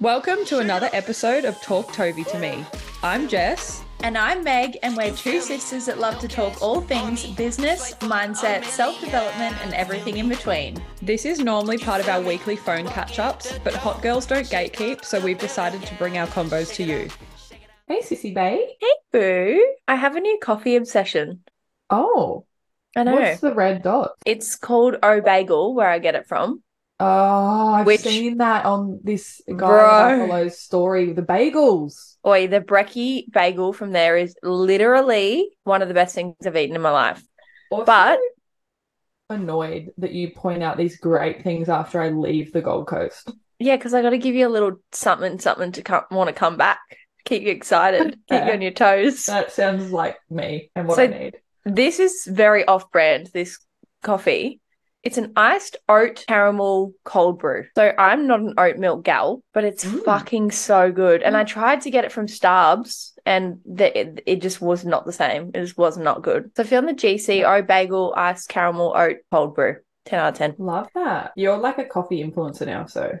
Welcome to another episode of Talk Tovey to Me. I'm Jess. And I'm Meg, and we're two sisters that love to talk all things business, mindset, self development, and everything in between. This is normally part of our weekly phone catch ups, but hot girls don't gatekeep, so we've decided to bring our combos to you. Hey, Sissy Bay. Hey, Boo. I have a new coffee obsession. Oh, I know. what's the red dot? It's called O Bagel, where I get it from. Oh, I've Which- seen that on this guy Bro. that follow's story, the bagels. Oi, the brekkie bagel from there is literally one of the best things I've eaten in my life. Also But- annoyed that you point out these great things after I leave the Gold Coast. Yeah, because I got to give you a little something, something to come, want to come back, keep you excited, keep you on your toes. That sounds like me and what So- I need. This is very off brand, this coffee. It's an iced oat caramel cold brew. So I'm not an oat milk gal, but it's Mm. fucking so good. And I tried to get it from Starbucks and the, it, it just was not the same. It just was not good. So if you're on the GC, O Bagel iced caramel oat cold brew, 10 out of 10. Love that. You're like a coffee influencer now, so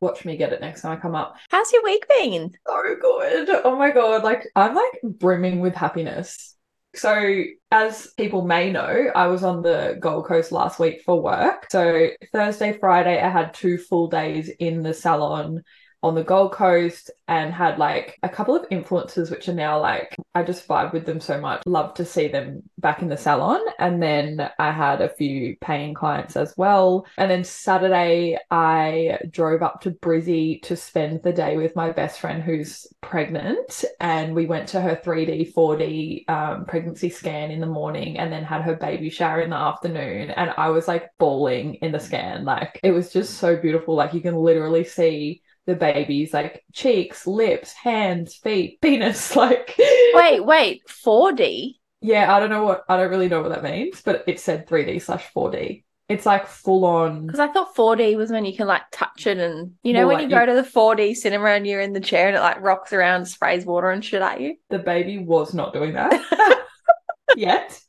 watch me get it next time I come up. How's your week been? so good. Oh my God. Like, I'm like brimming with happiness. So, as people may know, I was on the Gold Coast last week for work. So, Thursday, Friday, I had two full days in the salon on the Gold Coast and had like a couple of influencers, which are now like, I just vibe with them so much. Love to see them back in the salon. And then I had a few paying clients as well. And then Saturday, I drove up to Brizzy to spend the day with my best friend who's pregnant. And we went to her 3D, 4D um, pregnancy scan in the morning and then had her baby shower in the afternoon. And I was like bawling in the scan. Like it was just so beautiful. Like you can literally see the baby's like cheeks, lips, hands, feet, penis. Like, Wait, wait, 4D? yeah, I don't know what, I don't really know what that means, but it said 3D slash 4D. It's like full on. Because I thought 4D was when you can like touch it and you know Well, when like you go to the 4D cinema and you're in the chair and it like rocks around, sprays water and shit at you. the baby was not doing that yet.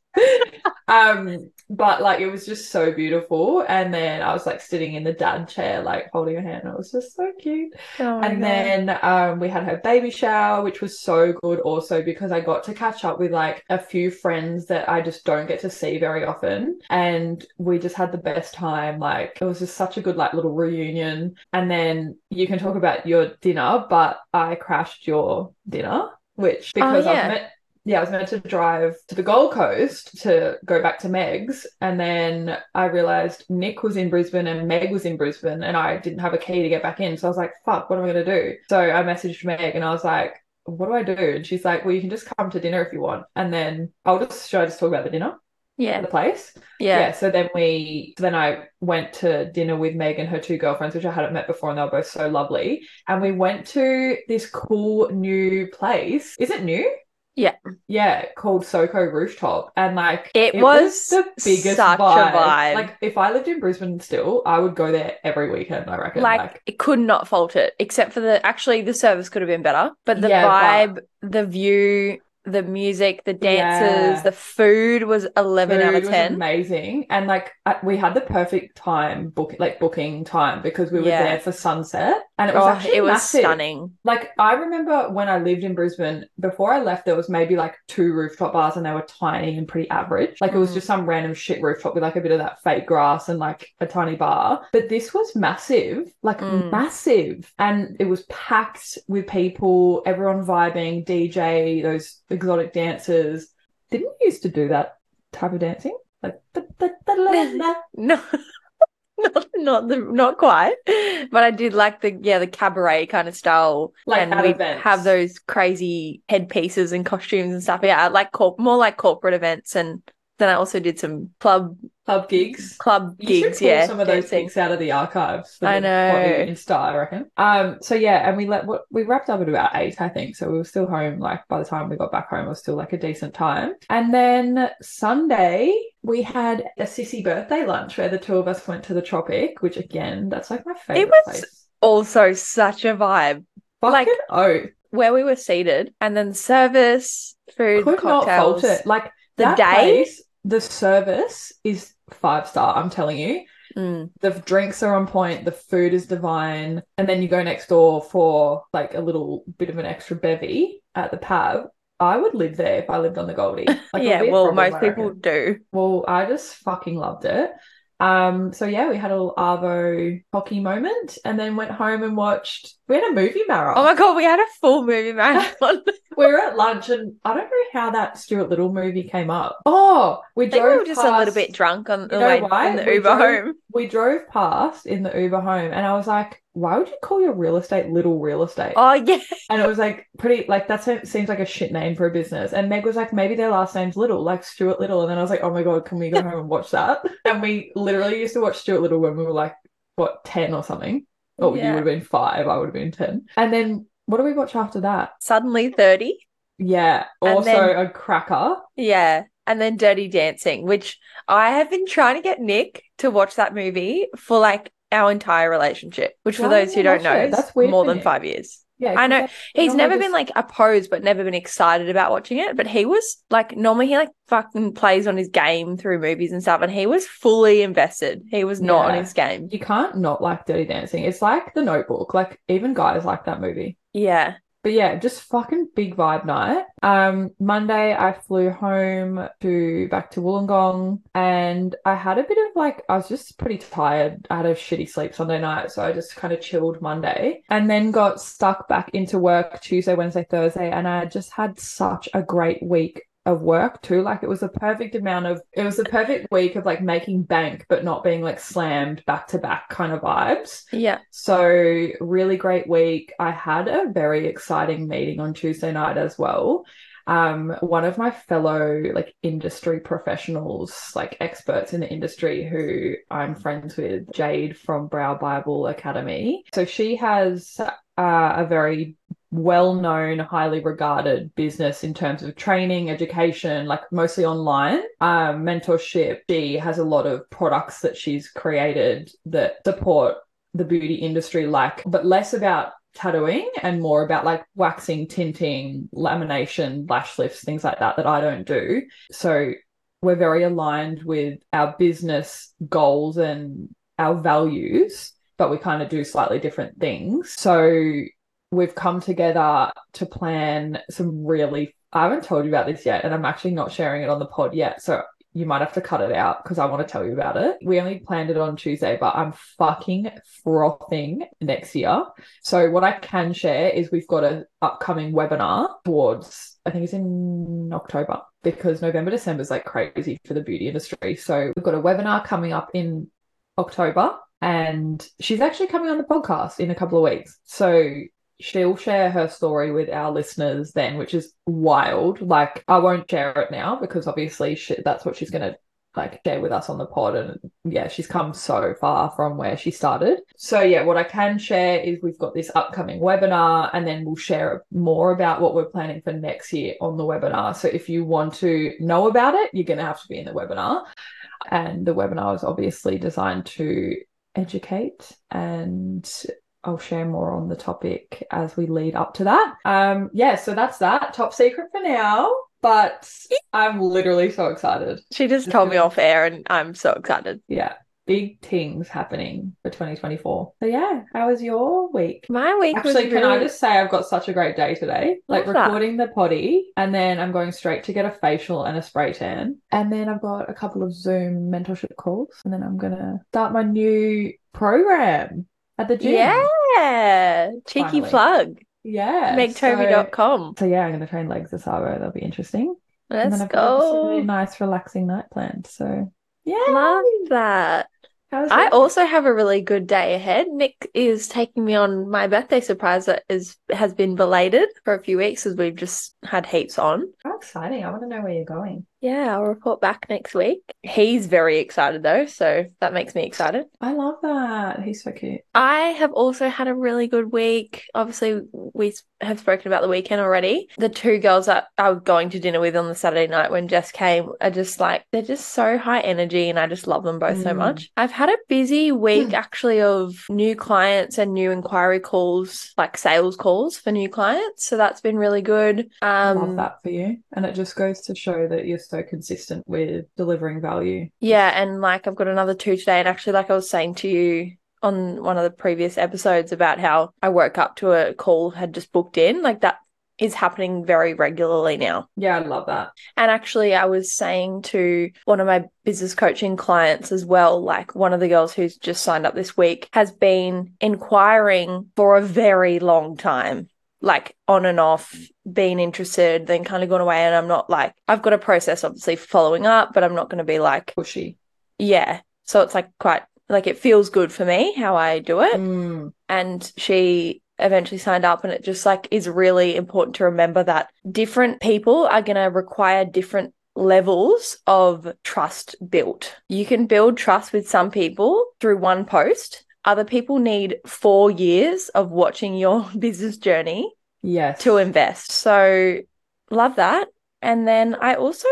Um, but like it was just so beautiful. And then I was like sitting in the dad chair, like holding her hand. It was just so cute. Oh And God. then um, we had her baby shower, which was so good also because I got to catch up with like a few friends that I just don't get to see very often. And we just had the best time. Like it was just such a good like little reunion. And then you can talk about your dinner, but I crashed your dinner, which because I yeah. was meant yeah, I was meant to drive to the Gold Coast to go back to Meg's, and then I realized Nick was in Brisbane and Meg was in Brisbane, and I didn't have a key to get back in. So I was like, "Fuck, what am I gonna do?" So I messaged Meg, and I was like, "What do I do?" And she's like, "Well, you can just come to dinner if you want." And then I'll just should I just talk about the dinner yeah, the place? yeah. Yeah. So then we, so then I went to dinner with Meg and her two girlfriends, which I hadn't met before, and they were both so lovely. And we went to this cool new place. Is it new? Yeah. Yeah, called Soko Rooftop. And like It was the biggest such a vibe. vibe. Like if I lived in Brisbane still, I would go there every weekend, I reckon. Like, it could not fault it, except for the actually the service could have been better, but the Yeah, vibe, the view, the music, the dances, Yeah. the food was eleven out Food of was ten. amazing, and like uh, we had the perfect time book, like booking time, because we were Yeah. there for sunset, and it was Oh, actually it was massive. stunning. Like I remember when I lived in Brisbane, before I left, there was maybe like two rooftop bars, and they were tiny and pretty average. Like it was Mm. just some random shit rooftop with like a bit of that fake grass and like a tiny bar. But this was massive, like Mm. massive, and it was packed with people, everyone vibing, DJ, those exotic dancers. Didn't you used to do that type of dancing? Like No, not not the not quite, but I did like the yeah the cabaret kind of style, Like and we events. have those crazy headpieces and costumes and stuff. Yeah, I like corp more like corporate events, and then I also did some club club gigs. club You gigs. should pull yeah, some of those dancing. pics out of the archives. I know. Insta, I reckon. Um, so yeah, and we let what we wrapped up at about eight, I think. So we were still home. Like by the time we got back home, it was still like a decent time. And then Sunday we had a sissy birthday lunch where the two of us went to the Tropic, which again, that's like my favorite It was place. Also, such a vibe Fucking like- oh, where we were seated, and then service, food, could not cocktails. fault it. Like The day- place, the service is five star. I'm telling you. Mm. The drinks are on point, the food is divine, and then you go next door for like a little bit of an extra bevy at the pub. I would live there if I lived on the Goldie. Like, yeah, well, most people do. Well, I just fucking loved it. Um, so yeah, we had a little Arvo hockey moment and then went home and watched we had a movie marathon. Oh my god, we had a full movie marathon. we were at lunch and I don't know how that Stuart Little movie came up. Oh, we drove we were just a little bit drunk on the way why? in the We Uber drove- home. we drove past in the Uber home and I was like, why would you call your real estate little real estate? Oh yeah, And it was like pretty like that seems like a shit name for a business. And Meg was like, maybe their last name's Little, like Stuart Little. And then I was like, oh my god, can we go home and watch that? And we literally used to watch Stuart Little when we were like, what, ten or something? Oh, you would have been five. I would have been ten. And then what do we watch after that? suddenly thirty. Yeah, And also then- a cracker. Yeah, and then Dirty Dancing, which I have been trying to get Nick to watch that movie for like our entire relationship. Which, for those who don't know, it? That's more than Nick. five years. Yeah, I know He's never just- been like opposed, but never been excited about watching it. But he was like, normally he like fucking plays on his game through movies and stuff, and he was fully invested. He was not on his game. You can't not like Dirty Dancing. It's like The Notebook. Like even guys like that movie. Yeah. But yeah, just fucking big vibe night. Um, Monday I flew home to back to Wollongong and I had a bit of like I was just pretty tired. I had a shitty sleep Sunday night, so I just kind of chilled Monday and then got stuck back into work Tuesday, Wednesday, Thursday, and I just had such a great week of work too. Like it was a perfect amount of it was a perfect week of like making bank but not being like slammed back to back kind of vibes. Yeah. So, really great week. I had a very exciting meeting on Tuesday night as well. Um, one of my fellow like industry professionals, like experts in the industry who I'm friends with, Jade from Brow Bible Academy. So she has uh, a very well-known, highly regarded business in terms of training, education, like mostly online, um, mentorship. She has a lot of products that she's created that support the beauty industry, like, but less about tattooing and more about like waxing, tinting, lamination, lash lifts, things like that, that I don't do. So we're very aligned with our business goals and our values, but we kind of do slightly different things. So we've come together to plan some really I haven't told you about this yet, and I'm actually not sharing it on the pod yet. So you might have to cut it out because I want to tell you about it. We only planned it on Tuesday, but I'm fucking frothing next year. So what I can share is we've got an upcoming webinar towards I think it's in October because November, December is like crazy for the beauty industry. So we've got a webinar coming up in October and she's actually coming on the podcast in a couple of weeks. So she'll share her story with our listeners then, which is wild. Like I won't share it now because obviously she, that's what she's going to like share with us on the pod and yeah she's come so far from where she started. So yeah what i can share is we've got this upcoming webinar and then we'll share more about what we're planning for next year on the webinar. So if you want to know about it you're going to have to be in the webinar. And the webinar is obviously designed to educate and I'll share more on the topic as we lead up to that. Um, yeah, so that's that. Top secret for now, but I'm literally so excited. She just told me off air, and I'm so excited. Yeah, big things happening for 2024. So yeah, how was your week? My week was Actually, can I just say I've got such a great day today? Like Love that. recording the potty, and then I'm going straight to get a facial and a spray tan. And then I've got a couple of Zoom mentorship calls, and then I'm gonna start my new program at the gym. Yeah, cheeky Finally. plug. Yeah. MegTovey.com. So, so yeah, I'm gonna train legs this hour. That'll be interesting. Let's then I've got a really go. nice, relaxing night planned. So yeah. Love that. I also have a really good day ahead. Nick is taking me on my birthday surprise that is has been belated for a few weeks as we've just had heaps on. How exciting! I want to know where you're going. Yeah, I'll report back next week. He's very excited though, so that makes me excited. I love that. He's so cute. I have also had a really good week. Obviously, we have spoken about the weekend already. The two girls that I was going to dinner with on the Saturday night when Jess came are just like, they're just so high energy and I just love them both so Mm. much. I've had a busy week Mm. actually of new clients and new inquiry calls, like sales calls for new clients. So that's been really good. I Um, love that for you, and it just goes to show that you're so consistent with delivering value. Yeah, and like I've got another two today, and actually, like I was saying to you on one of the previous episodes about how I woke up to a call had just booked in, like that is happening very regularly now. Yeah, I love that. And actually, I was saying to one of my business coaching clients as well, like one of the girls who's just signed up this week has been inquiring for a very long time like on and off being interested then kind of gone away. And i'm not like i've got a process obviously following up but i'm not going to be like Pushy. yeah. So it's like quite like it feels good for me how i do it. Mm, and she eventually signed up and it just like is really important to remember that different people are going to require different levels of trust built. You can build trust with some people through one post other people need four years of watching your business journey yes. to invest so love that and then I also,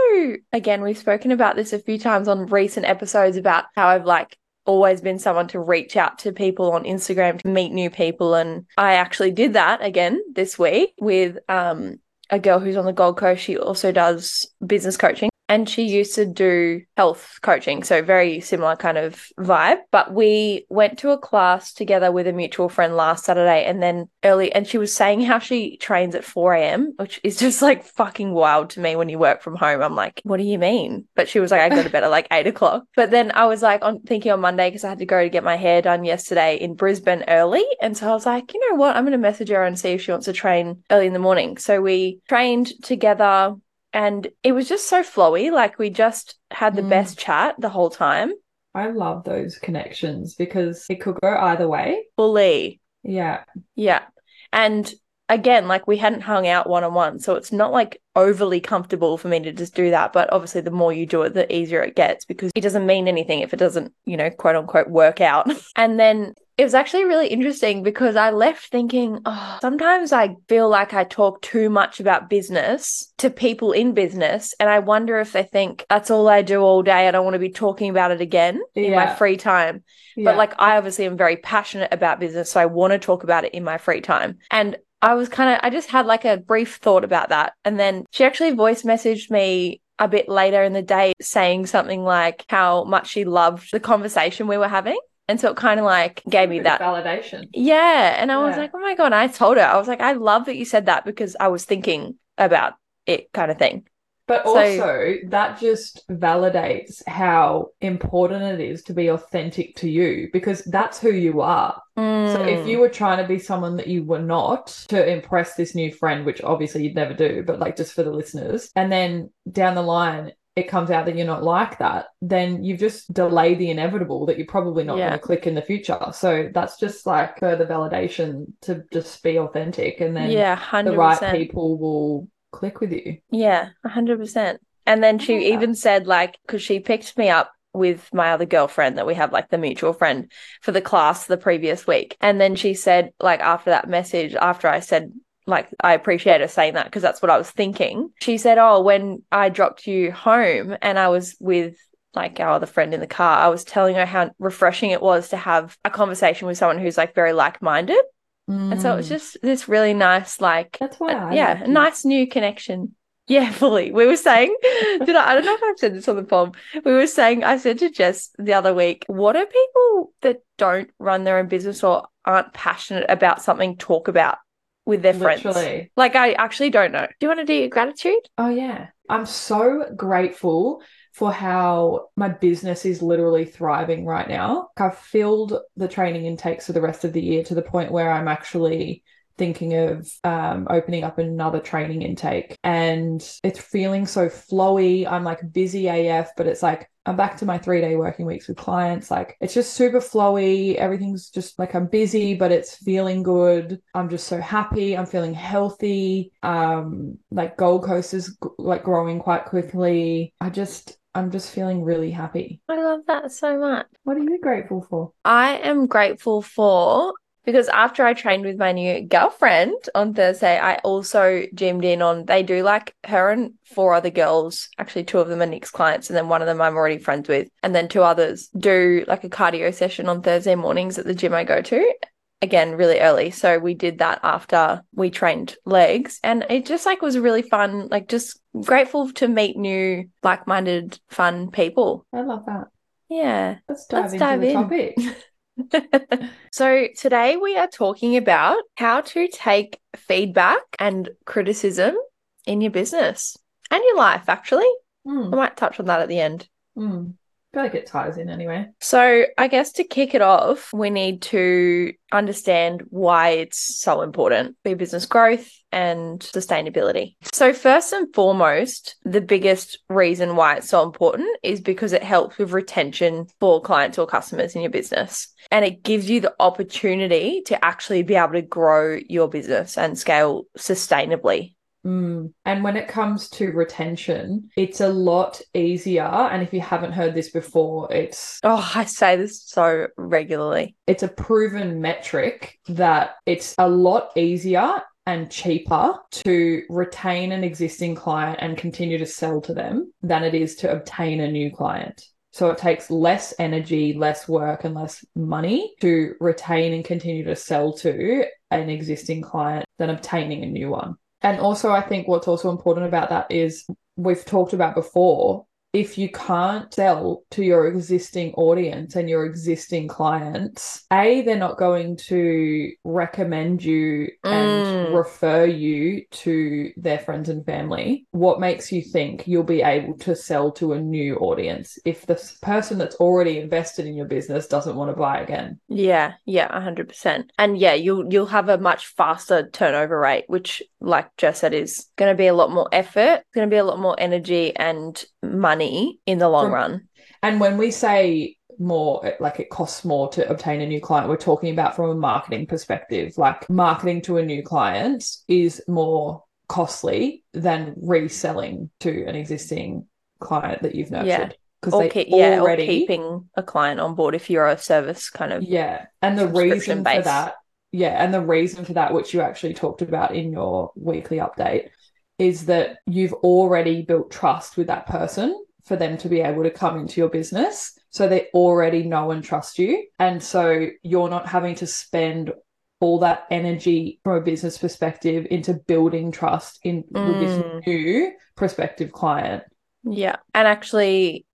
again, we've spoken about this a few times on recent episodes about how I've like always been someone to reach out to people on Instagram to meet new people. And I actually did that again this week with um, a girl who's on the Gold Coast. She also does business coaching and she used to do health coaching. So, very similar kind of vibe. But we went to a class together with a mutual friend last Saturday and then early. And she was saying how she trains at 4 a.m., which is just like fucking wild to me when you work from home. I'm like, what do you mean? But she was like, I go to bed at like eight o'clock. But then I was like, on thinking on Monday because I had to go to get my hair done yesterday in Brisbane early. And so I was like, you know what? I'm going to message her and see if she wants to train early in the morning. So we trained together and it was just so flowy. Like we just had the Mm. best chat the whole time. I love those connections because it could go either way. Fully. Yeah. Yeah. And again, like we hadn't hung out one on one. So it's not like overly comfortable for me to just do that. But obviously, the more you do it, the easier it gets because it doesn't mean anything if it doesn't, you know, quote unquote work out. and then it was actually really interesting because I left thinking, oh, sometimes I feel like I talk too much about business to people in business. And I wonder if they think that's all I do all day. And I don't want to be talking about it again in my free time. yeah. But like I obviously am very passionate about business, so I want to talk about it in my free time. And I was kind of I just had like a brief thought about that. And then she actually voice messaged me a bit later in the day saying something like how much she loved the conversation we were having. And so it kind of like gave me that validation. yeah. And I was like, oh my God. I told her, I was like, I love that you said that because I was thinking about it kind of thing. But So- also, that just validates how important it is to be authentic to you because that's who you are. So if Mm. you were trying to be someone that you were not to impress this new friend, which obviously you'd never do, but like just for the listeners, and then down the line it comes out that you're not like that, then you've just delayed the inevitable that you're probably not Yeah. going to click in the future. So that's just like further validation to just be authentic, and then yeah, the 100%. right people will click with you. Yeah, a hundred percent. And then she that. even said like, because she picked me up with my other girlfriend that we have like the mutual friend for the class the previous week. And then she said like after that message, after I said like I appreciate her saying that because that's what I was thinking. She said, "Oh, when I dropped you home and I was with like our other friend in the car, I was telling her how refreshing it was to have a conversation with someone who's like very like-minded." And so it was Mm. just this really nice like That's why uh, I yeah, like nice new connection. Yeah, fully. We were saying, did I? I don't know if I've said this on the pod. We were saying, I said to Jess the other week, what do people that don't run their own business or aren't passionate about something talk about with their friends? Like, I actually don't know. Do you want to do your gratitude? Oh, yeah. I'm so grateful for how my business is literally thriving right now. I've filled the training intakes for the rest of the year to the point where I'm actually thinking of um, opening up another training intake. And it's feeling so flowy. I'm like busy AF, but it's like I'm back to my three day working weeks with clients. Like it's just super flowy. Everything's just like I'm busy, but it's feeling good. I'm just so happy. I'm feeling healthy. Um, like Gold Coast is like growing quite quickly. I just, I'm just feeling really happy. I love that so much. What are you grateful for? I am grateful for because after I trained with my new girlfriend on Thursday, I also gymmed in on they do like her and four other girls, actually two of them are Nick's clients, and then one of them I'm already friends with, and then two others do like a cardio session on Thursday mornings at the gym I go to. again really early. So we did that after we trained legs and it just like was really fun, like just grateful to meet new like-minded fun people. I love that. Yeah. Let's dive Let's into dive the in. topic. so today we are talking about how to take feedback and criticism in your business and your life actually. I Mm, might touch on that at the end. mm. I feel like it ties in anyway. So, I guess to kick it off, we need to understand why it's so important for business growth and sustainability. So, first and foremost, the biggest reason why it's so important is because it helps with retention for clients or customers in your business. And it gives you the opportunity to actually be able to grow your business and scale sustainably. Mm. And when it comes to retention, it's a lot easier. And if you haven't heard this before, it's Oh, I say this so regularly. it's a proven metric that it's a lot easier and cheaper to retain an existing client and continue to sell to them than it is to obtain a new client. So it takes less energy, less work, and less money to retain and continue to sell to an existing client than obtaining a new one. And also, I think what's also important about that is we've talked about before if you can't sell to your existing audience and your existing clients, A, they're not going to recommend you and Mm. refer you to their friends and family. What makes you think you'll be able to sell to a new audience if the person that's already invested in your business doesn't want to buy again? Yeah, yeah, a hundred percent. And yeah, you'll you'll have a much faster turnover rate, which, like Jess said, is going to be a lot more effort, going to be a lot more energy and money in the long From- run. And when we say more, like it costs more to obtain a new client, we're talking about from a marketing perspective. Like marketing to a new client is more costly than reselling to an existing client that you've Yeah. nurtured. Because Or they keep, yeah, already or keeping a client on board if you're a service kind of. Yeah. And the reason for that, yeah, and the reason for that, which you actually talked about in your weekly update, is that you've already built trust with that person for them to be able to come into your business. So they already know and trust you. And so you're not having to spend all that energy from a business perspective into building trust in with Mm. this new prospective client. Yeah. And actually,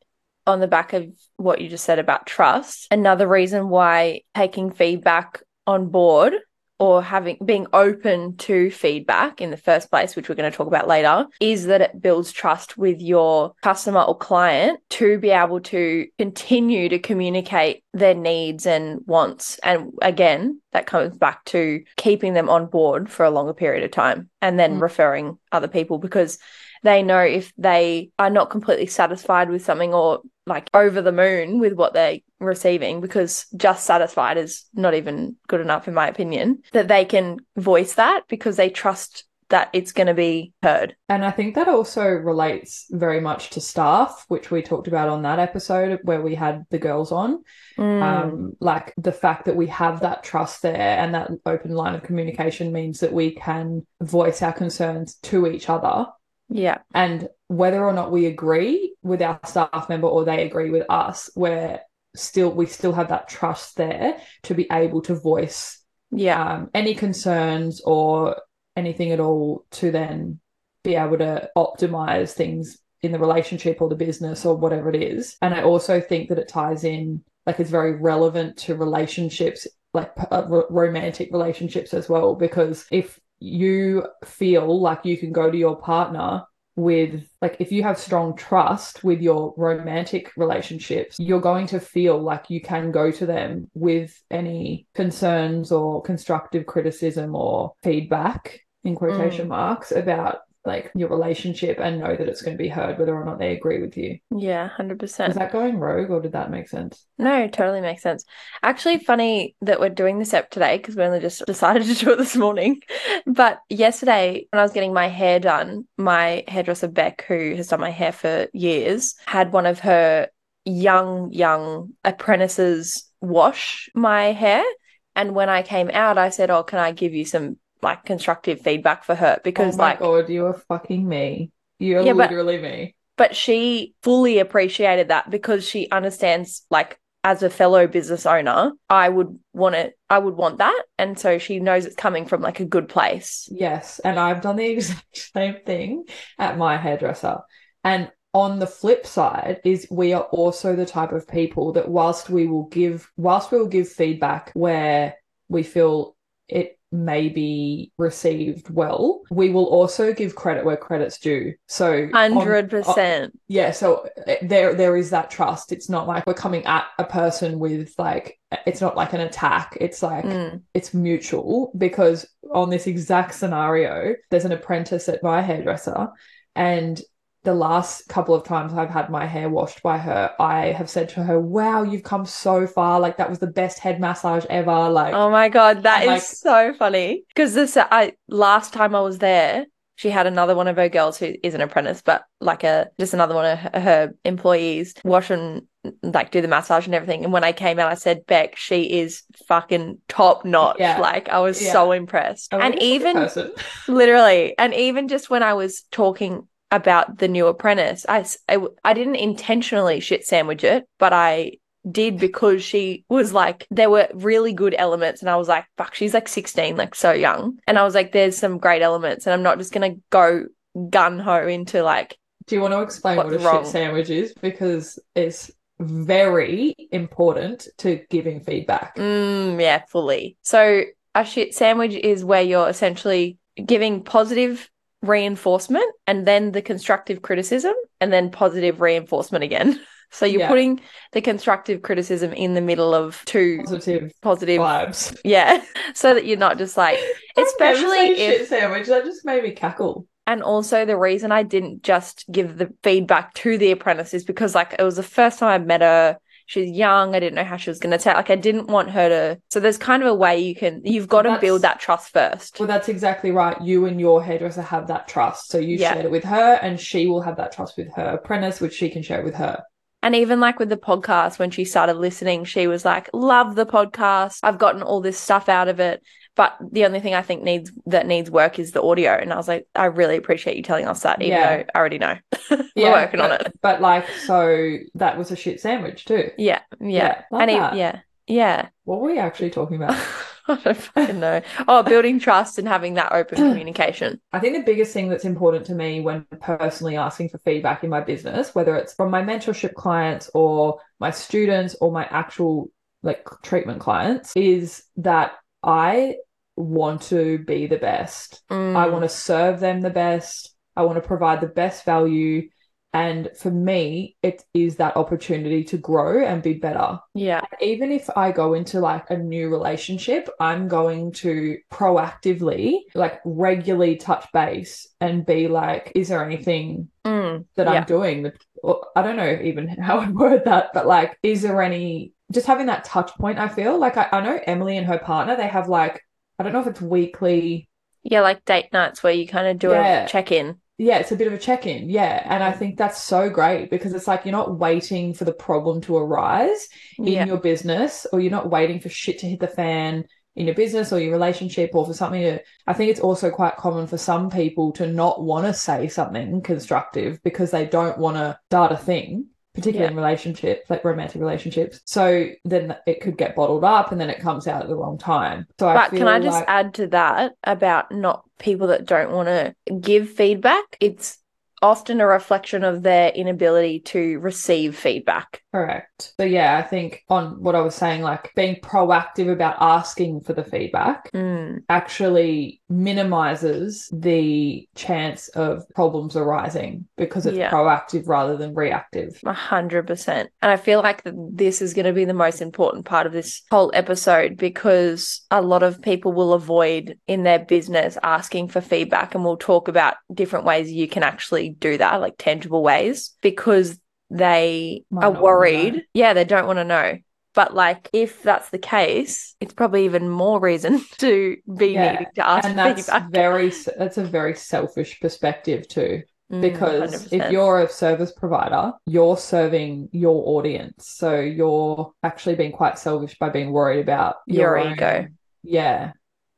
on the back of what you just said about trust, another reason why taking feedback on board or having being open to feedback in the first place, which we're going to talk about later, is that it builds trust with your customer or client to be able to continue to communicate their needs and wants. And again, that comes back to keeping them on board for a longer period of time and then Mm. referring other people because they know if they are not completely satisfied with something or like over the moon with what they're receiving because just satisfied is not even good enough in my opinion that they can voice that because they trust that it's going to be heard And I think that also relates very much to staff, which we talked about on that episode where we had the girls on. Mm, Um, like the fact that we have that trust there and that open line of communication means that we can voice our concerns to each other. Yeah And whether or not we agree with our staff member or they agree with us, we're still we still have that trust there to be able to voice yeah um, any concerns or anything at all to then be able to optimize things in the relationship or the business or whatever it is. And I also think that it ties in, like, it's very relevant to relationships, like uh, ro- romantic relationships as well. Because if you feel like you can go to your partner with like if you have strong trust with your romantic relationships you're going to feel like you can go to them with any concerns or constructive criticism or feedback in quotation mm. marks about like your relationship and know that it's going to be heard whether or not they agree with you yeah 100% is that going rogue or did that make sense No, totally makes sense. Actually, funny that we're doing this app today because we only just decided to do it this morning. But yesterday, when I was getting my hair done, my hairdresser Beck, who has done my hair for years, had one of her young, young apprentices wash my hair. And when I came out, I said, Oh, can I give you some like constructive feedback for her? Because oh my like god you are fucking me you're Yeah, but- literally me but she fully appreciated that because she understands like as a fellow business owner, I would want it, I would want that. And so she knows it's coming from like a good place. Yes. And I've done the exact same thing at my hairdresser. And on the flip side is we are also the type of people that whilst we will give whilst we will give feedback where we feel it may be received well, we will also give credit where credit's due. So Hundred percent. yeah so uh, there there is that trust it's not like we're coming at a person with like it's not like an attack it's like Mm. it's mutual because on this exact scenario there's an apprentice at my hairdresser and the last couple of times I've had my hair washed by her, I have said to her, Wow, you've come so far. Like, that was the best head massage ever. Like, Oh my god, that is like- so funny. Because this, I last time I was there, she had another one of her girls who is an apprentice, but like a just another one of her, her employees wash and like do the massage and everything. And when I came out, I said, Beck, she is fucking top notch. Yeah. Like I was Yeah. so impressed. a and even literally, and even just when I was talking about the new apprentice, I I didn't intentionally shit sandwich it, but I did because she was like, there were really good elements. And I was like, fuck, she's like 16, like so young. And I was like, there's some great elements. And I'm not just going to go gun ho into like, Do you want to explain what a wrong? shit sandwich is? Because it's very important to giving feedback. mm, yeah, fully. So a shit sandwich is where you're essentially giving positive reinforcement and then the constructive criticism and then positive reinforcement again. So you're Yeah. putting the constructive criticism in the middle of two Positive positive, vibes. yeah, so that you're not just like, especially if shit sandwich. That just made me cackle. And also the reason I didn't just give the feedback to the apprentice is because like it was the first time I met her. She's young. I didn't know how she was going to take. Like I didn't want her to. So there's kind of a way you can. You've got to build that trust first. Well, that's exactly right. You and your hairdresser have that trust. So you Yeah. shared it with her, and she will have that trust with her apprentice, which she can share with her. And even like with the podcast, when she started listening, she was like, "Love the podcast. I've gotten all this stuff out of it." But the only thing I think needs that needs work is the audio. And I was like, I really appreciate you telling us that, even Yeah. though I already know. We're working on it. But like, so that was a shit sandwich too. Yeah, yeah, Yeah, and yeah, yeah. What were we actually talking about? I don't fucking know. Oh, building trust and having that open communication. I think the biggest thing that's important to me when personally asking for feedback in my business, whether it's from my mentorship clients or my students or my actual like treatment clients, is that I want to be the best. I Mm, want to serve them the best. I want to provide the best value. And for me, it is that opportunity to grow and be better. yeah, Even if I go into like a new relationship, I'm going to proactively, like regularly touch base and be like, is there anything mm, that Yeah. I'm doing I don't know even how I'd word that, but like, is there any just having that touch point? I feel like I, I know Emily and her partner, they have like, I don't know if it's weekly yeah, like date nights where you kind of do Yeah. a check in. Yeah, it's a bit of a check in. Yeah. And I think that's so great because it's like you're not waiting for the problem to arise in Yeah, your business or you're not waiting for shit to hit the fan in your business or your relationship or for something to. I think it's also quite common for some people to not want to say something constructive because they don't want to start a thing. Particularly in relationships, like romantic relationships. So then it could get bottled up and then it comes out at the wrong time. So I but feel can I just like add to that about not people that don't want to give feedback? It's often a reflection of their inability to receive feedback. Correct. So yeah, I think on what I was saying, like being proactive about asking for the feedback Mm, actually minimizes the chance of problems arising because it's Yeah. proactive rather than reactive. A hundred percent. And I feel like th- this is going to be the most important part of this whole episode because a lot of people will avoid in their business asking for feedback. And we'll talk about different ways you can actually do that, like tangible ways, because they Might are worried. Yeah, they don't want to know. But like, if that's the case, it's probably even more reason to be Yeah, needing to ask And that's feedback. very that's a very selfish perspective too. Mm, because if 100%. you're a service provider, you're serving your audience. So you're actually being quite selfish by being worried about Your own- ego. Yeah.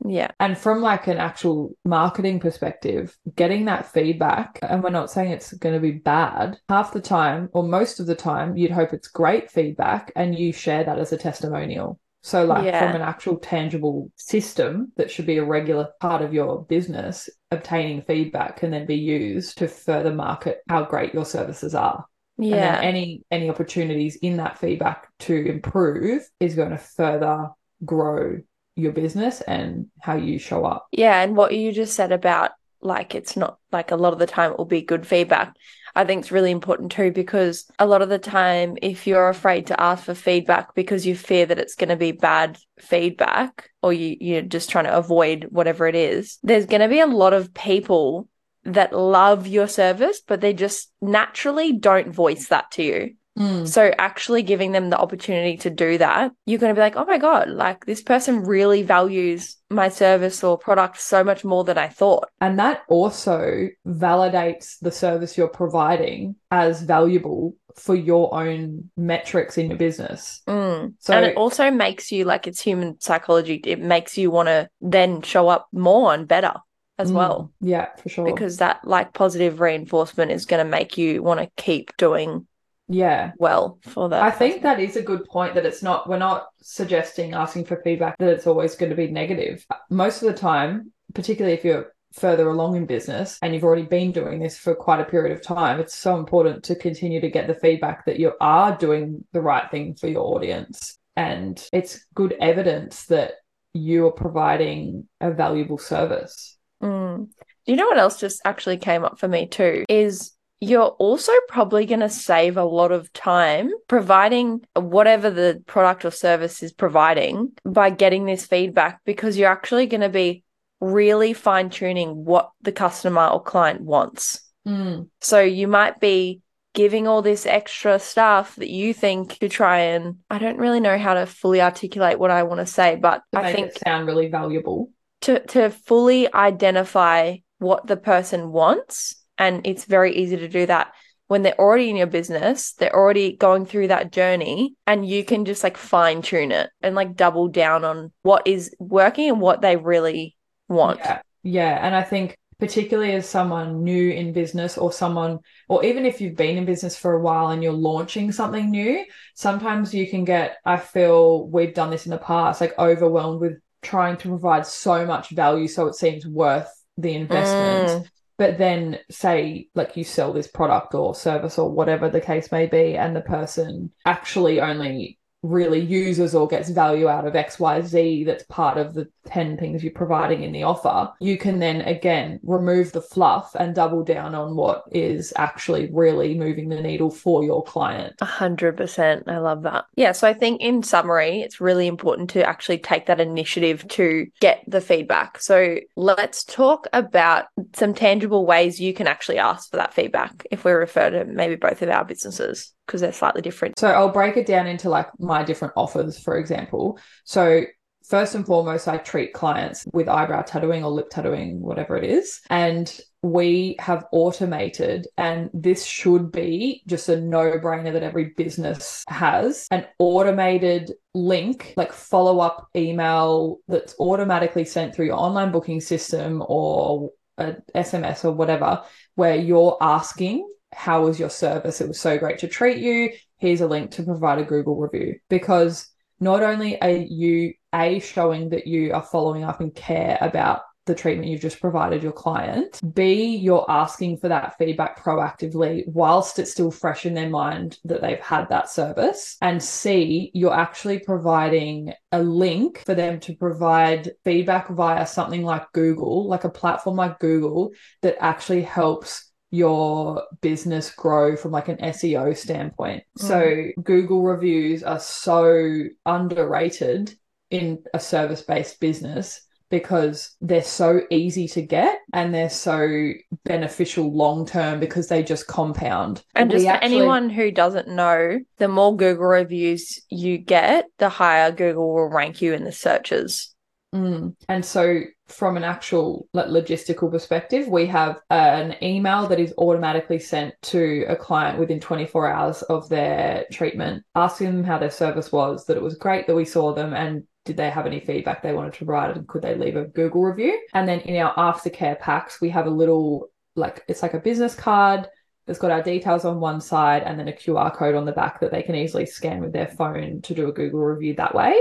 Yeah. And from like an actual marketing perspective, getting that feedback, and we're not saying it's going to be bad, half the time or most of the time, you'd hope it's great feedback and you share that as a testimonial. So, like Yeah. from an actual tangible system that should be a regular part of your business, obtaining feedback can then be used to further market how great your services are. And then Yeah. any any opportunities in that feedback to improve is going to further grow your business and how you show up. Yeah, and what you just said about like it's not like a lot of the time it will be good feedback. I think it's really important too because a lot of the time if you're afraid to ask for feedback because you fear that it's going to be bad feedback or you you're just trying to avoid whatever it is, there's going to be a lot of people that love your service but they just naturally don't voice that to you. So actually giving them the opportunity to do that, you're going to be like, "Oh my god, like this person really values my service or product so much more than I thought." And that also validates the service you're providing as valuable for your own metrics in your business. Mm. So and it also makes you like it's human psychology. It makes you want to then show up more and better as Mm, well Yeah, for sure. because that like positive reinforcement is going to make you want to keep doing yeah. well for that. I think that is a good point that it's not, we're not suggesting asking for feedback that it's always going to be negative. Most of the time, particularly if you're further along in business and you've already been doing this for quite a period of time, it's so important to continue to get the feedback that you are doing the right thing for your audience. And it's good evidence that you are providing a valuable service. Mm. Do you know what else just actually came up for me too? Is you're also probably going to save a lot of time providing whatever the product or service is providing by getting this feedback because you're actually going to be really fine tuning what the customer or client wants. Mm, So you might be giving all this extra stuff that you think to try and I don't really know how to fully articulate what I want to say, but to I think it sound really valuable. to to fully identify what the person wants and it's very easy to do that when they're already in your business they're already going through that journey and you can just like fine tune it and like double down on what is working and what they really want Yeah, yeah. And I think particularly as someone new in business or someone, or even if you've been in business for a while and you're launching something new, sometimes you can get, I feel we've done this in the past, like overwhelmed with trying to provide so much value so it seems worth the investment. Mm. But then, say, like you sell this product or service or whatever the case may be, and the person actually only really uses or gets value out of XYZ that's part of the 10 things you're providing in the offer, you can then again remove the fluff and double down on what is actually really moving the needle for your client. A hundred percent. I love that. Yeah. So I think in summary, it's really important to actually take that initiative to get the feedback. So let's talk about some tangible ways you can actually ask for that feedback if we refer to maybe both of our businesses because they're slightly different. So I'll break it down into like my different offers, for example. So first and foremost, I treat clients with eyebrow tattooing or lip tattooing, whatever it is. And we have automated, and this should be just a no brainer that every business has an automated link, like follow up email that's automatically sent through your online booking system or a SMS or whatever, where you're asking, How was your service? It was so great to treat you. Here's a link to provide a Google review. Because not only are you a showing that you are following up and care about the treatment you've just provided your client b you're asking for that feedback proactively whilst it's still fresh in their mind that they've had that service and c you're actually providing a link for them to provide feedback via something like google like a platform like google that actually helps your business grow from like an SEO standpoint. So Google reviews are so underrated in a service-based business because they're so easy to get and they're so beneficial long term because they just compound. And We just for actually- anyone who doesn't know, the more Google reviews you get, the higher Google will rank you in the searches. Mm. And so, from an actual logistical perspective, we have an email that is automatically sent to a client within 24 hours of their treatment, asking them how their service was, that it was great that we saw them, and did they have any feedback they wanted to write and could they leave a Google review? And then in our aftercare packs, we have a little like it's like a business card that's got our details on one side and then a QR code on the back that they can easily scan with their phone to do a Google review that way.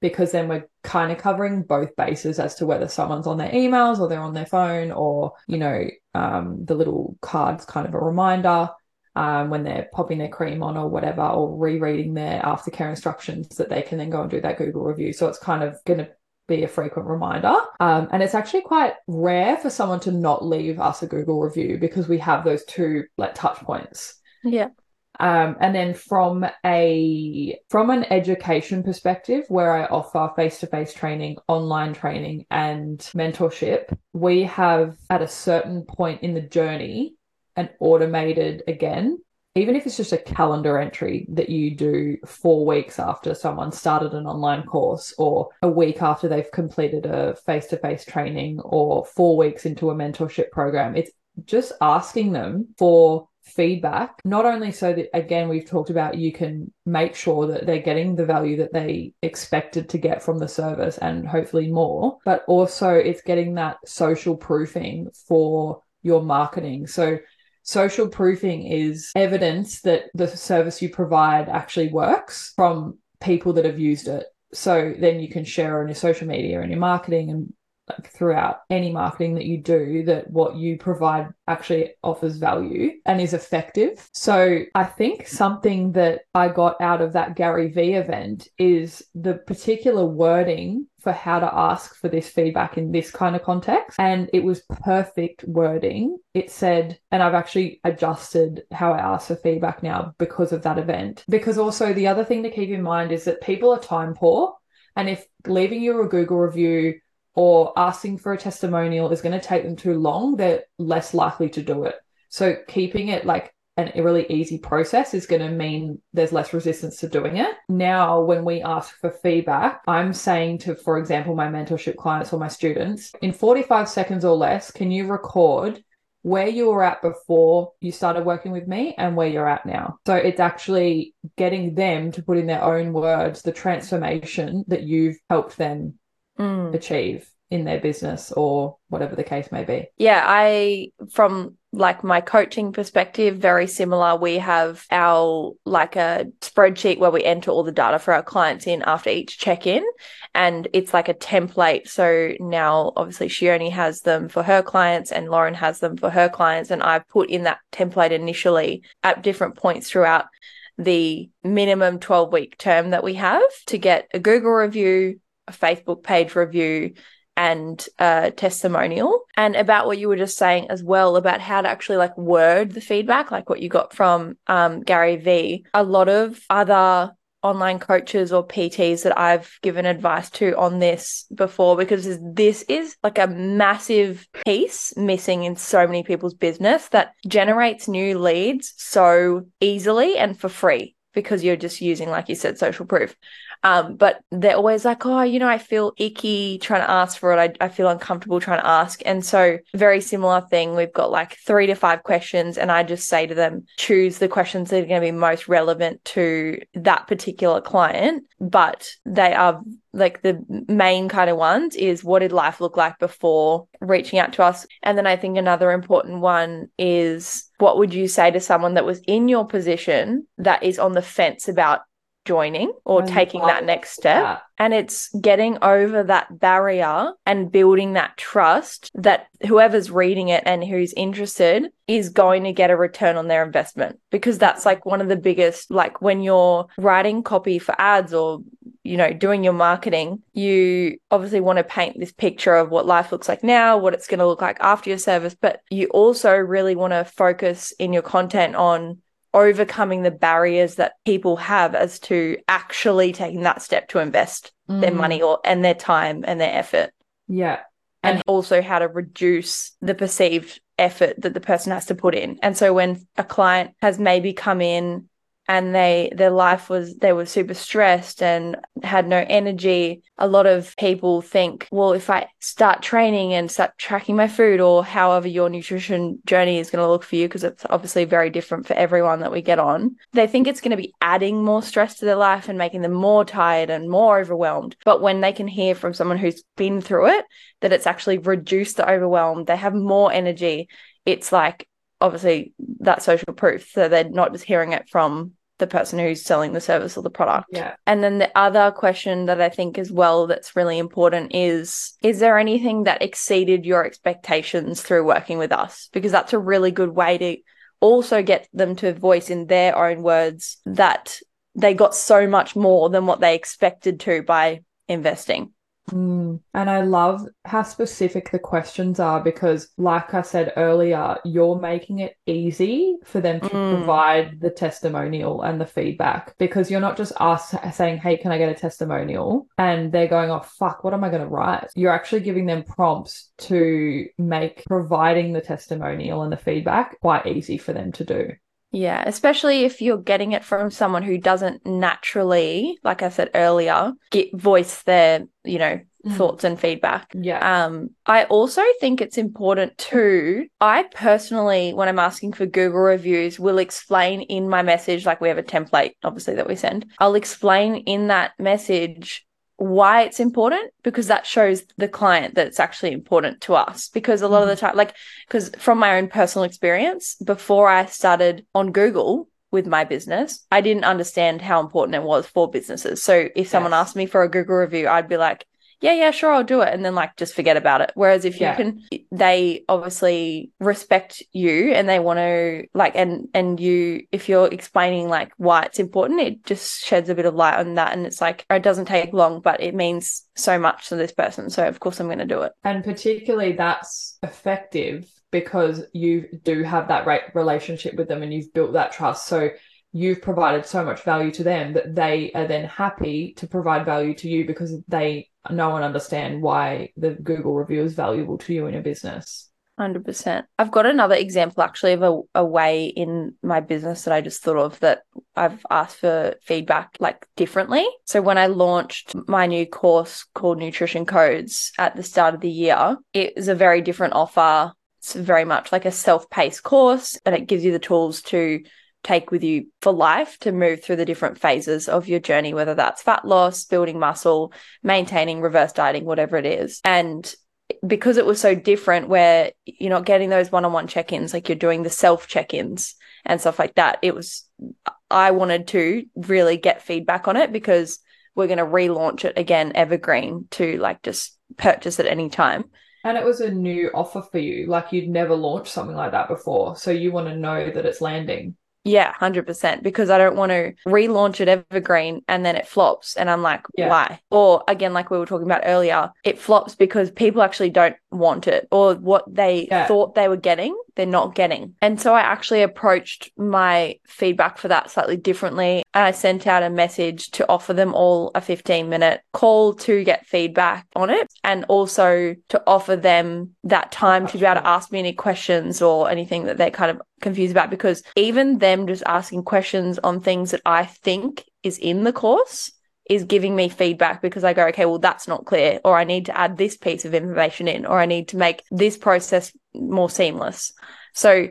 Because then we're kind of covering both bases as to whether someone's on their emails or they're on their phone or, you know, um, the little card's kind of a reminder um, when they're popping their cream on or whatever, or rereading their aftercare instructions that they can then go and do that Google review. So it's kind of going to be a frequent reminder. Um, and it's actually quite rare for someone to not leave us a Google review because we have those two like touch points. Yeah. Um, and then from a from an education perspective, where I offer face to face training, online training, and mentorship, we have at a certain point in the journey an automated again even if it's just a calendar entry that you do four weeks after someone started an online course or a week after they've completed a face to face training or four weeks into a mentorship program, it's just asking them for feedback, not only so that, again, we've talked about you can make sure that they're getting the value that they expected to get from the service and hopefully more, but also it's getting that social proofing for your marketing. So Social proofing is evidence that the service you provide actually works from people that have used it. So then you can share on your social media and your marketing and throughout any marketing that you do that what you provide actually offers value and is effective. So I think something that I got out of that Gary Vee event is the particular wording for how to ask for this feedback in this kind of context. And it was perfect wording. It said, and I've actually adjusted how I ask for feedback now because of that event. Because also the other thing to keep in mind is that people are time poor. And if leaving you a Google review or asking for a testimonial is going to take them too long, they're less likely to do it. So keeping it like an, a really easy process is going to mean there's less resistance to doing it. Now, when we ask for feedback, I'm saying to, for example, my mentorship clients or my students, in 45 seconds or less, can you record where you were at before you started working with me and where you're at now. So it's actually getting them to put in their own words the transformation that you've helped them mm. achieve in their business or whatever the case may be. Yeah, I from like my coaching perspective very similar we have our like a spreadsheet where we enter all the data for our clients in after each check-in and it's like a template so now obviously she only has them for her clients and Lauren has them for her clients and I've put in that template initially at different points throughout the minimum 12 week term that we have to get a Google review a Facebook page review and testimonial and about what you were just saying as well about how to actually like word the feedback like what you got from um, Gary Vee a lot of other online coaches or PTs that I've given advice to on this before because this is like a massive piece missing in so many people's business that generates new leads so easily and for free because you're just using like you said social proof um, but they're always like, oh, you know, I feel icky trying to ask for it. I, I feel uncomfortable trying to ask. And so, very similar thing. We've got like three to five questions, and I just say to them, choose the questions that are going to be most relevant to that particular client. But they are like the main kind of ones is what did life look like before reaching out to us? And then I think another important one is what would you say to someone that was in your position that is on the fence about joining or I taking that next step. That. And it's getting over that barrier and building that trust that whoever's reading it and who's interested is going to get a return on their investment. Because that's like one of the biggest, like when you're writing copy for ads or you know, doing your marketing, you obviously want to paint this picture of what life looks like now, what it's going to look like after your service, but you also really want to focus in your content on overcoming the barriers that people have as to actually taking that step to invest mm. their money or and their time and their effort. Yeah. And, and also how to reduce the perceived effort that the person has to put in. And so when a client has maybe come in and they their life was they were super stressed and had no energy. A lot of people think well if i start training and start tracking my food or however your nutrition journey is going to look for you because it's obviously very different for everyone that we get on they think it's going to be adding more stress to their life and making them more tired and more overwhelmed. But when they can hear from someone who's been through it that it's actually reduced the overwhelm they have more energy it's like obviously that social proof so they're not just hearing it from the person who's selling the service or the product. Yeah. And then the other question that I think as well that's really important is is there anything that exceeded your expectations through working with us? Because that's a really good way to also get them to voice in their own words that they got so much more than what they expected to by investing. Mm. And I love how specific the questions are because, like I said earlier, you're making it easy for them to Mm. provide the testimonial and the feedback because you're not just us saying, Hey, can I get a testimonial? And they're going, Oh, fuck, what am I going to write? You're actually giving them prompts to make providing the testimonial and the feedback quite easy for them to do. Yeah, especially if you're getting it from someone who doesn't naturally, like I said earlier, get voice their, you know, Mm. thoughts and feedback. Yeah. Um, I also think it's important too. I personally, when I'm asking for Google reviews, will explain in my message, like we have a template, obviously, that we send. I'll explain in that message why it's important because that shows the client that it's actually important to us. Because a lot of the mm. time, like, because from my own personal experience, before I started on Google, with my business, I didn't understand how important it was for businesses. So if someone asked me for a Google review, I'd be like, yeah, yeah, sure, I'll do it. And then like just forget about it. Whereas if you Yeah. can, they obviously respect you and they want to like, and, and you, if you're explaining like why it's important, it just sheds a bit of light on that. And it's like, it doesn't take long, but it means so much to this person. So of course I'm going to do it. And particularly that's effective because you do have that right relationship with them and you've built that trust. So you've provided so much value to them that they are then happy to provide value to you because they know and understand why the Google review is valuable to you in your business. 100%. I've got another example actually of a, a way in my business that I just thought of that I've asked for feedback like differently. So when I launched my new course called Nutrition Codes at the start of the year, it was a very different offer. It's very much like a self-paced course and it gives you the tools to take with you for life to move through the different phases of your journey, whether that's fat loss, building muscle, maintaining, reverse dieting, whatever it is. And because it was so different where you're not getting those one-on-one check-ins like you're doing the self check-ins and stuff like that it was i wanted to really get feedback on it because we're going to relaunch it again evergreen to like just purchase at any time And it was a new offer for you. Like you'd never launched something like that before. So you want to know that it's landing. Yeah 100% because i don't want to relaunch it evergreen and then it flops and i'm like Yeah. why or again like we were talking about earlier it flops because people actually don't want it or what they Yeah. thought they were getting they're not getting and so i actually approached my feedback for that slightly differently and i sent out a message to offer them all a 15 minute call to get feedback on it and also to offer them that time to be able to ask me any questions or anything that they're kind of confused about because even them just asking questions on things that I think is in the course is giving me feedback because I go, okay, well, that's not clear, or I need to add this piece of information in, or I need to make this process more seamless. So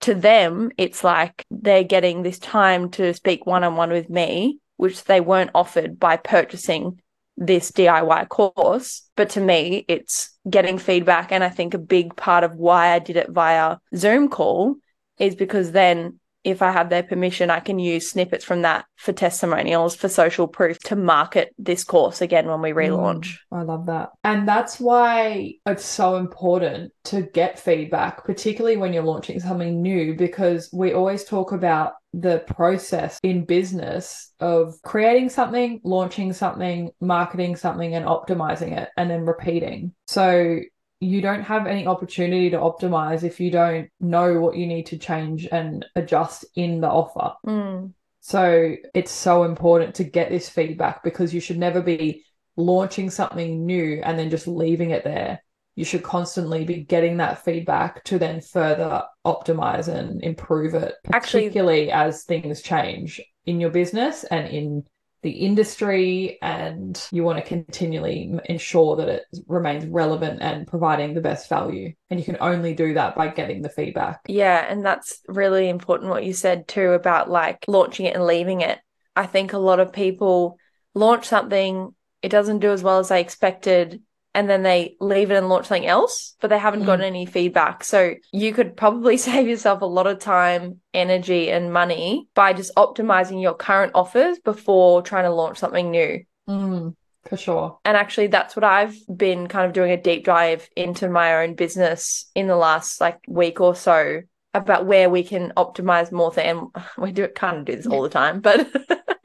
to them, it's like they're getting this time to speak one on one with me, which they weren't offered by purchasing this DIY course. But to me, it's getting feedback. And I think a big part of why I did it via Zoom call is because then if I have their permission, I can use snippets from that for testimonials, for social proof to market this course again when we relaunch. Mm, I love that. And that's why it's so important to get feedback, particularly when you're launching something new, because we always talk about the process in business of creating something, launching something, marketing something, and optimizing it, and then repeating. So you don't have any opportunity to optimize if you don't know what you need to change and adjust in the offer. Mm. So it's so important to get this feedback because you should never be launching something new and then just leaving it there you should constantly be getting that feedback to then further optimize and improve it, Actually- particularly as things change in your business and in the industry. And you want to continually ensure that it remains relevant and providing the best value. And you can only do that by getting the feedback. Yeah, and that's really important what you said too about like launching it and leaving it. I think a lot of people launch something, it doesn't do as well as they expected, and then they leave it and launch something else, but they haven't Mm. gotten any feedback. So you could probably save yourself a lot of time, energy, and money by just optimizing your current offers before trying to launch something new. Mm, for sure. And actually, that's what I've been kind of doing a deep dive into my own business in the last like week or so about where we can optimize more things. And we do it kind of do this all the time, but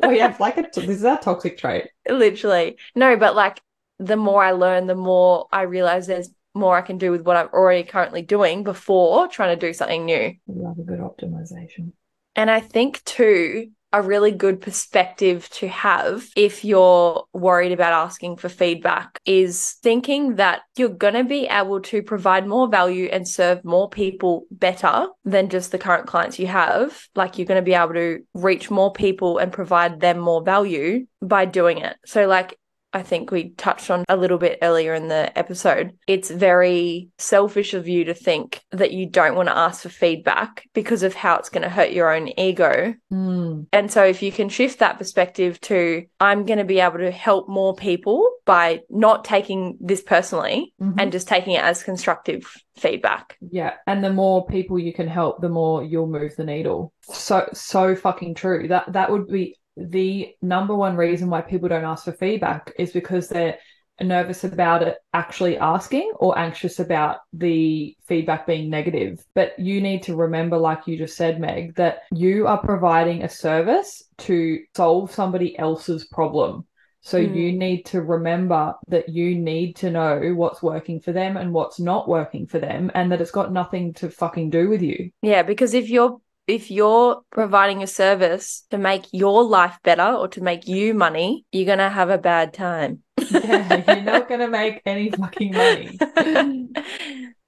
Oh, yeah. Like a, this is our toxic trait. literally, no, but like the more I learn, the more I realize there's more I can do with what I'm already currently doing before trying to do something new. Love a good optimization. And I think too, a really good perspective to have if you're worried about asking for feedback is thinking that you're going to be able to provide more value and serve more people better than just the current clients you have. Like you're going to be able to reach more people and provide them more value by doing it. So, like, I think we touched on a little bit earlier in the episode. It's very selfish of you to think that you don't want to ask for feedback because of how it's going to hurt your own ego. Mm, And so, if you can shift that perspective to, I'm going to be able to help more people by not taking this personally mhm. and just taking it as constructive feedback. Yeah, and the more people you can help, the more you'll move the needle. So so fucking true. That that would be the number one reason why people don't ask for feedback is because they're nervous about it actually asking or anxious about the feedback being negative. But you need to remember, like you just said, Meg, that you are providing a service to solve somebody else's problem. So hmm. you need to remember that you need to know what's working for them and what's not working for them and that it's got nothing to fucking do with you. Yeah, because if you're if you're providing a service to make your life better or to make you money, you're going to have a bad time. Yeah, you're not going to make any fucking money.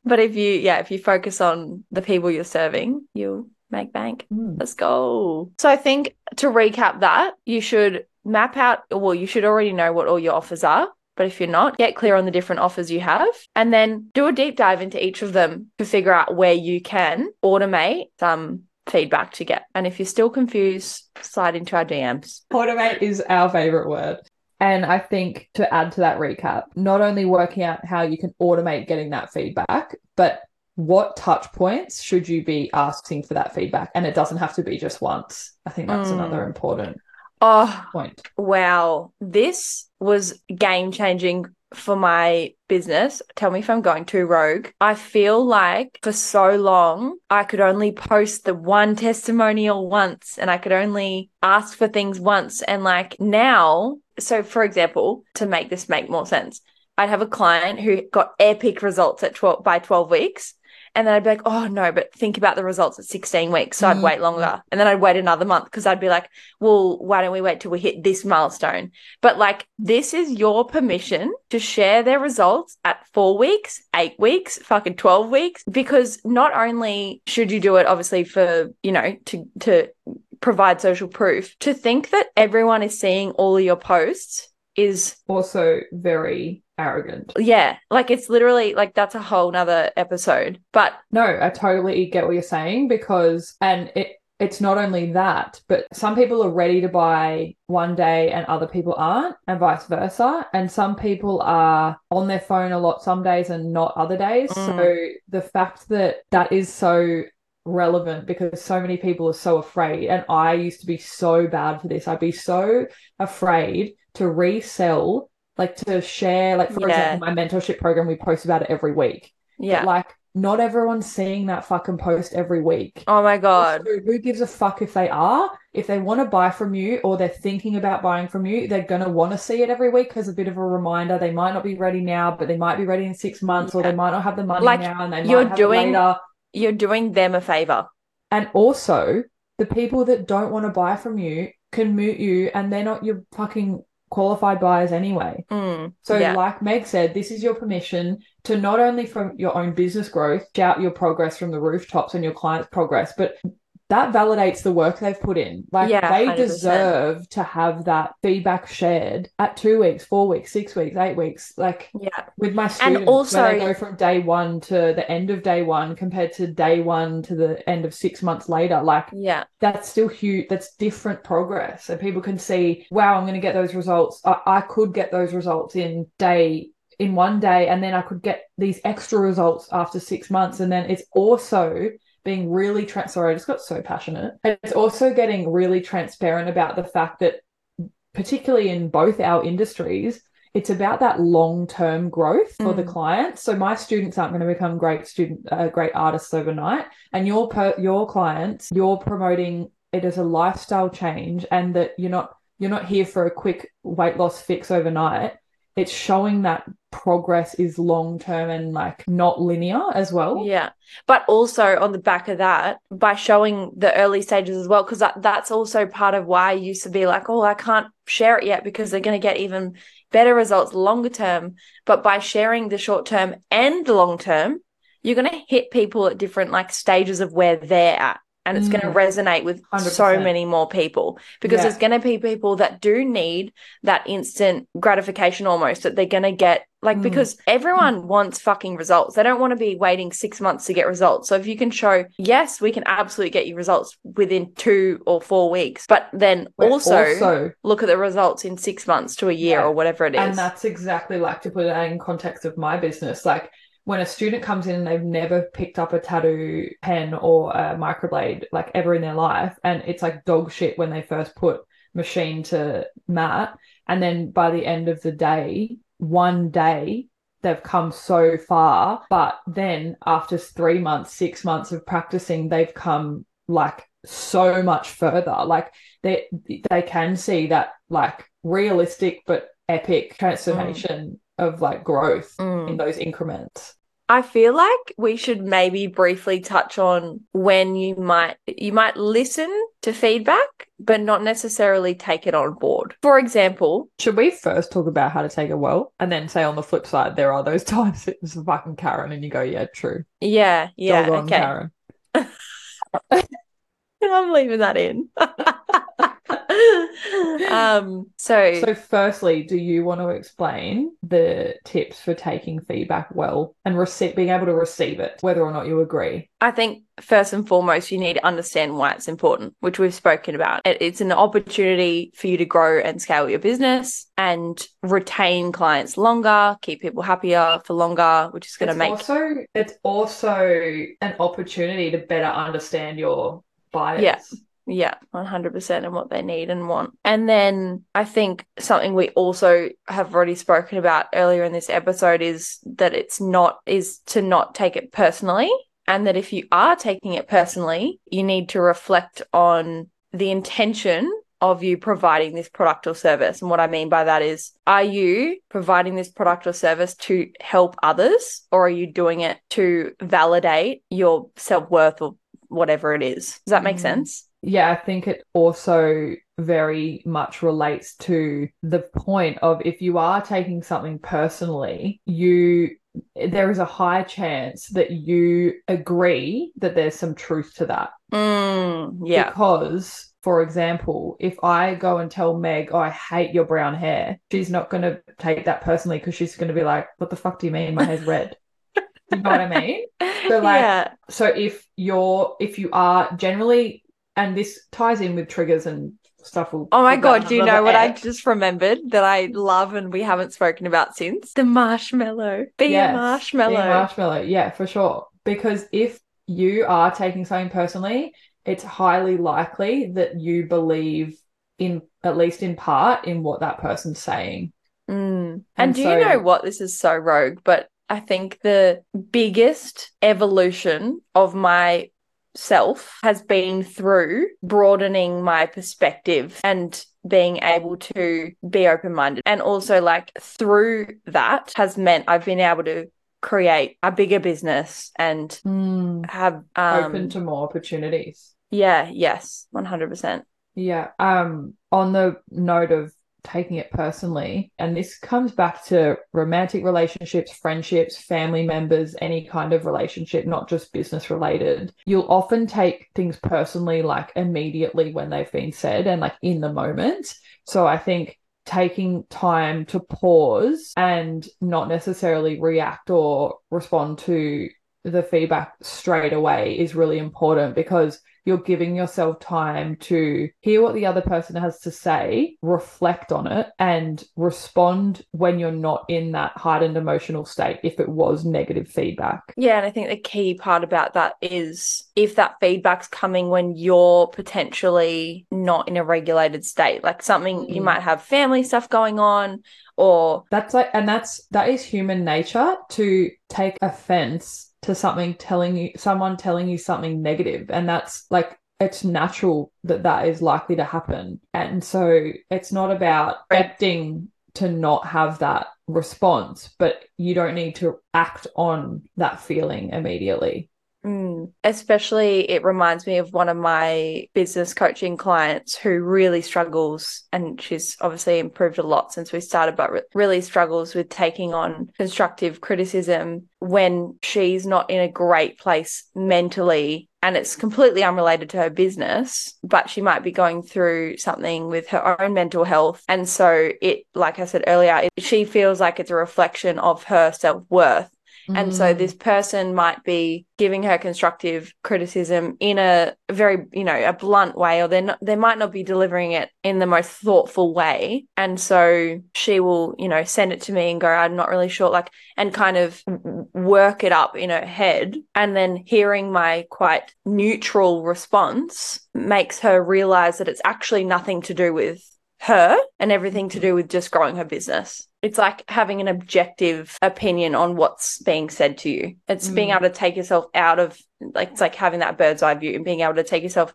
but if you yeah, if you focus on the people you're serving, you'll make bank. Mm. Let's go. So I think to recap that, you should map out, well, you should already know what all your offers are. But if you're not, get clear on the different offers you have and then do a deep dive into each of them to figure out where you can automate some feedback to get. And if you're still confused, slide into our DMs. Automate is our favorite word. And I think to add to that recap, not only working out how you can automate getting that feedback, but what touch points should you be asking for that feedback? And it doesn't have to be just once. I think that's Mm. another important Oh, point. wow. This was game changing for my business. Tell me if I'm going too rogue. I feel like for so long, I could only post the one testimonial once and I could only ask for things once. And like now, so for example, to make this make more sense, I'd have a client who got epic results at 12 by 12 weeks. And then I'd be like, oh no, but think about the results at 16 weeks. So I'd Mm. wait longer. And then I'd wait another month because I'd be like, well, why don't we wait till we hit this milestone? But like, this is your permission to share their results at four weeks, eight weeks, fucking 12 weeks, because not only should you do it, obviously, for, you know, to, to provide social proof, to think that everyone is seeing all of your posts is Also, very arrogant. yeah like it's literally like that's a whole nother episode but No, I totally get what you're saying because, and it, it's not only that, but some people are ready to buy one day and other people aren't, and vice versa. And some people are on their phone a lot some days and not other days. Mm. So the fact that that is so relevant because so many people are so afraid, and I used to be so bad for this. I'd be so afraid to resell, like to share, like for Yeah. example, my mentorship program, we post about it every week. yeah But like, not everyone's seeing that fucking post every week. oh my god who gives a fuck if they are? If they want to buy from you or they're thinking about buying from you, they're going to want to see it every week as a bit of a reminder. They might not be ready now, but they might be ready in six months, or they might not have the money Like, now and they you're might have doing- you're doing them a favor And also, the people that don't want to buy from you can mute you and they're not your fucking qualified buyers anyway. Mm, So, yeah. like Meg said, this is your permission to not only from your own business growth, shout your progress from the rooftops and your clients' progress, but that validates the work they've put in. Like Yeah, they 100%. deserve to have that feedback shared at two weeks, four weeks, six weeks, eight weeks. Like yeah. with my students, and also- they go from day one to the end of day one compared to day one to the end of six months later, like Yeah. that's still huge. That's different progress. So people can see, wow, I'm going to get those results. I, I could get those results in day in one day, and then I could get these extra results after six months. And then it's also being really trans. Sorry, I just got so passionate. It's also getting really transparent about the fact that, particularly in both our industries. It's about that long-term growth for the Mm. client. So my students aren't going to become great student, uh, great artists overnight and your per- your clients you're promoting it as a lifestyle change and that you're not you're not here for a quick weight loss fix overnight it's showing that progress is long term and like not linear as well Yeah. But also on the back of that, by showing the early stages as well, because that, that's also part of why I used to be like, oh, I can't share it yet because they're going to get even better results longer term. But by sharing the short term and the long term, you're going to hit people at different like stages of where they're at. And it's going to Mm. resonate with so 100%. many more people because Yeah. there's going to be people that do need that instant gratification almost that they're going to get like Mm. because everyone wants fucking results. They don't want to be waiting 6 months to get results. So if you can show yes, we can absolutely get you results within 2 or 4 weeks, but then also, also look at the results in 6 months to a year Yeah. or whatever it is. and that's exactly like to put it in context of my business like when a student comes in and they've never picked up a tattoo pen or a microblade like ever in their life and it's like dog shit when they first put machine to mat and then by the end of the day one day they've come so far but then after 3 months 6 months of practicing they've come like so much further. Like they they can see that like realistic but epic mm. transformation of like growth Mm. in those increments I feel like we should maybe briefly touch on when you might you might listen to feedback but not necessarily take it on board. For example, should we first talk about how to take it well and then say on the flip side there are those times it's fucking karen and you go yeah true yeah, yeah, Dog okay. karen I'm leaving that in. um, so, so firstly do you want to explain the tips for taking feedback well and receive being able to receive it whether or not you agree I think first and foremost, you need to understand why it's important, which we've spoken about. It- It's an opportunity for you to grow and scale your business and retain clients longer, keep people happier for longer, which is going to make also it's also an opportunity to better understand your buyers Yeah. Yeah, 100% and what they need and want. And then I think something we also have already spoken about earlier in this episode is that it's not, is to not take it personally. And that if you are taking it personally, you need to reflect on the intention of you providing this product or service. And what I mean by that is, are you providing this product or service to help others, or are you doing it to validate your self worth or whatever it is? Does that make Mm. sense? Yeah, I think it also very much relates to the point of if you are taking something personally, you there is a high chance that you agree that there's some truth to that. Mm, yeah. Because, for example, if I go and tell Meg, oh, I hate your brown hair, she's not going to take that personally because she's going to be like, what the fuck do you mean? My hair's red. you know what I mean? So, like, yeah. so if you're if you are generally and this ties in with triggers and stuff we'll Oh my god, do you know what I just remembered that I love and we haven't spoken about since? The marshmallow. Be Yes, a marshmallow. being a marshmallow yeah for sure because if you are taking something personally it's highly likely that you believe in at least in part in what that person's saying Mm. And, And do so- you know what? This is so rogue, but I think the biggest evolution of my self has been through broadening my perspective and being able to be open minded. And also, like, through that has meant I've been able to create a bigger business and have um, open to more opportunities yeah, yes, 100%. Yeah. Um, on the note of taking it personally. And this comes back to romantic relationships, friendships, family members, any kind of relationship, not just business related. You'll often take things personally, like immediately when they've been said and like in the moment. So I think taking time to pause and not necessarily react or respond to the feedback straight away is really important because you're giving yourself time to hear what the other person has to say, reflect on it, and respond when you're not in that heightened emotional state if it was negative feedback. Yeah, and I think the key part about that is if that feedback's coming when you're potentially not in a regulated state, like something you Mm. might have family stuff going on, or That's like, and that's that is human nature to take offense to something telling you, someone telling you something negative, and that's like it's natural that that is likely to happen, and so it's not about acting to not have that response, but you don't need to act on that feeling immediately. Mm, especially it reminds me of one of my business coaching clients who really struggles and she's obviously improved a lot since we started but re- really struggles with taking on constructive criticism when she's not in a great place mentally and it's completely unrelated to her business but she might be going through something with her own mental health. And so it like I said earlier it, she feels like it's a reflection of her self-worth and so Mm. this person might be giving her constructive criticism in a very, you know, a blunt way, or they're not, they might not be delivering it in the most thoughtful way. And so she will, you know, send it to me and go, I'm not really sure, like, and kind of work it up in her head. And then hearing my quite neutral response makes her realize that it's actually nothing to do with her and everything to do with just growing her business. It's like having an objective opinion on what's being said to you. It's being Mm. able to take yourself out of like it's like having that bird's eye view and being able to take yourself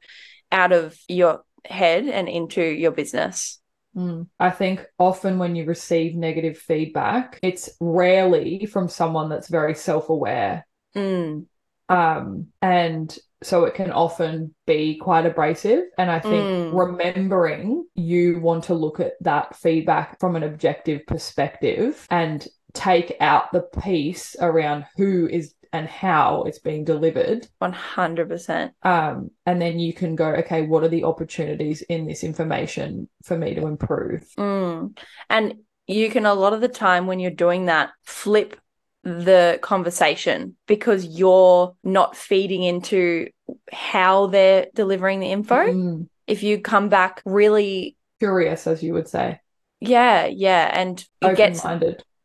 out of your head and into your business. Mm. I think often when you receive negative feedback, it's rarely from someone that's very self-aware. Mm. Um, and so it can often be quite abrasive. And I think Mm. remembering you want to look at that feedback from an objective perspective and take out the piece around who is and how it's being delivered. 100%. Um, and then you can go, okay, what are the opportunities in this information for me to improve? Mm. And you can, a lot of the time when you're doing that, flip the conversation because you're not feeding into how they're delivering the info. Mm. If you come back really, Curious, as you would say, yeah, yeah, and it gets,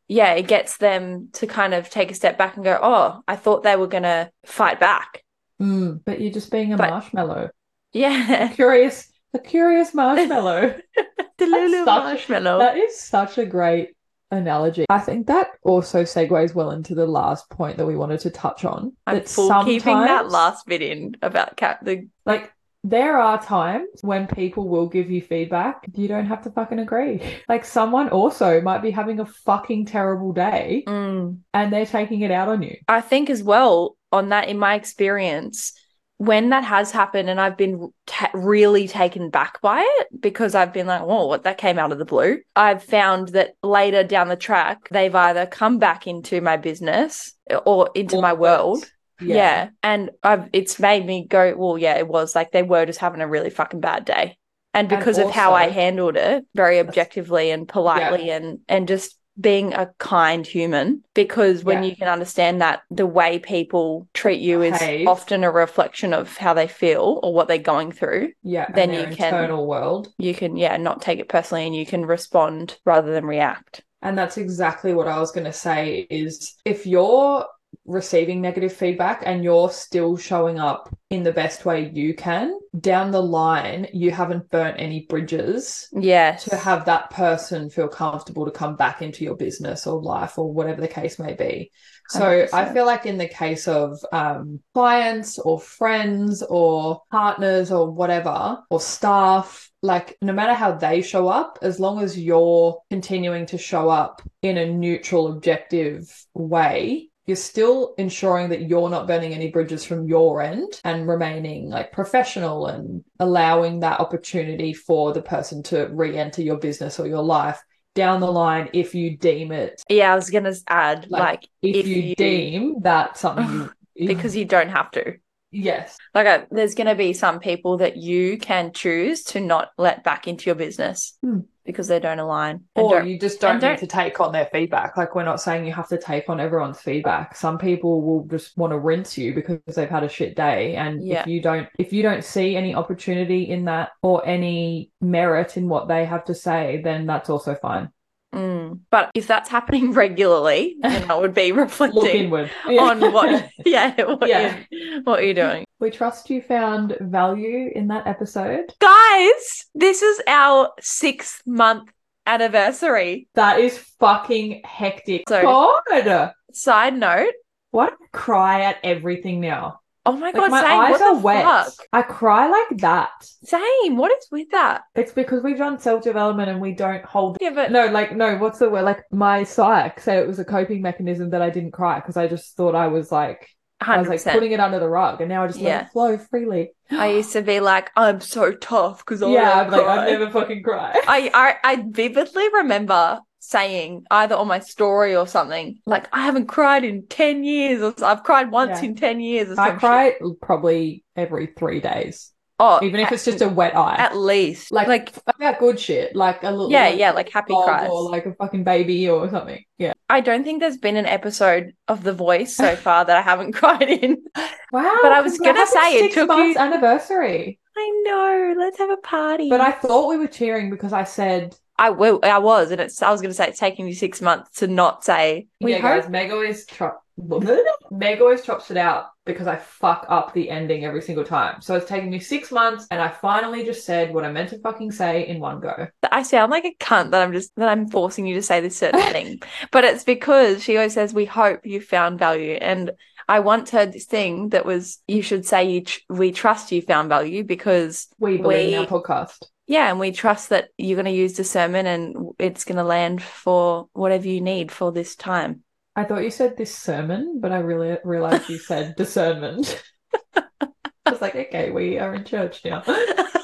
yeah, it gets them to kind of take a step back and go, oh, I thought they were going to fight back. Mm, but you're just being a But- marshmallow. Yeah. Curious, a curious marshmallow. the such- marshmallow. that is such a great analogy. I think that also segues well into the last point that we wanted to touch on. I'm that full keeping that last bit in about cat the Like, there are times when people will give you feedback. You don't have to fucking agree. Like, someone also might be having a fucking terrible day Mm. and they're taking it out on you. I think as well on that in my experience when that has happened and I've been ta- really taken back by it because I've been like, "Oh, what that came out of the blue." I've found that later down the track they've either come back into my business or into my world. Yeah. Yeah. And I've it's made me go, well, yeah, it was like they were just having a really fucking bad day. And And because of how I handled it very objectively and politely and and just being a kind human because when Yeah. you can understand that the way people treat you is often a reflection of how they feel or what they're going through Yeah. Then you can- internal world. you can yeah not take it personally and you can respond rather than react And that's exactly what I was going to say is if you're receiving negative feedback and you're still showing up in the best way you can, down the line, you haven't burnt any bridges yes to have that person feel comfortable to come back into your business or life or whatever the case may be. So I 100%. feel like in the case of um, clients or friends or partners or whatever, or staff, like no matter how they show up, as long as you're continuing to show up in a neutral, objective way, you're still ensuring that you're not burning any bridges from your end and remaining like professional and allowing that opportunity for the person to re-enter your business or your life down the line if you deem it Yeah, I was gonna add Like, like, if, If you, you- deem that something you because you don't have to. Yes Like, uh, there's gonna be some people that you can choose to not let back into your business Hmm. because they don't align. Or don't- you just don't and need don't- to take on their feedback like we're not saying you have to take on everyone's feedback some people will just want to rinse you because they've had a shit day and Yeah. if you don't if you don't see any opportunity in that or any merit in what they have to say then that's also fine Mm. But if that's happening regularly, then that would be reflecting inward on what, yeah, what, Yeah. You're, what you're doing. we trust you found value in that episode Guys, this is our sixth month anniversary. that is fucking hectic So- god Side note, why do I cry at everything now oh my like god, my same. eyes What are wet fuck? i cry like that Same. What is with that? It's because we've done self development and we don't hold. Yeah, but No, like, no, what's the word? Like, my psych said it was a coping mechanism that I didn't cry because I just thought I was like, I was like putting it under the rug and now I just let Yeah. it flow freely. I used to be like, I'm so tough because yeah, I I'm like. I've never fucking cry. I, I I vividly remember saying either on my story or something like I haven't cried in ten years or I've cried once Yeah. in ten years. Or I cry probably every three days, Oh, even if at, it's just a wet eye. at least like, like about good shit, like a little, yeah like, yeah like happy cries. or like a fucking baby or something. Yeah. I don't think there's been an episode of The Voice so far that I haven't cried in. Wow. But I was gonna say, it took months you- anniversary. I know. Let's have a party. But I thought we were cheering because I said I will. I was, and it's. I was going to say it's taking you six months to not say. We yeah, hope. guys, Meg always chop Meg always chops it out because I fuck up the ending every single time. So it's taken me six months, and I finally just said what I meant to fucking say in one go. I sound like a cunt that I'm just that I'm forcing you to say this certain thing, but it's because she always says we hope you found value, and I once heard this thing that was you should say you tr- we trust you found value because We believe in We- our podcast. yeah, and we trust that you're going to use discernment and it's going to land for whatever you need for this time. I thought you said this sermon, but I really realized you said discernment. I was like, okay, we are in church now.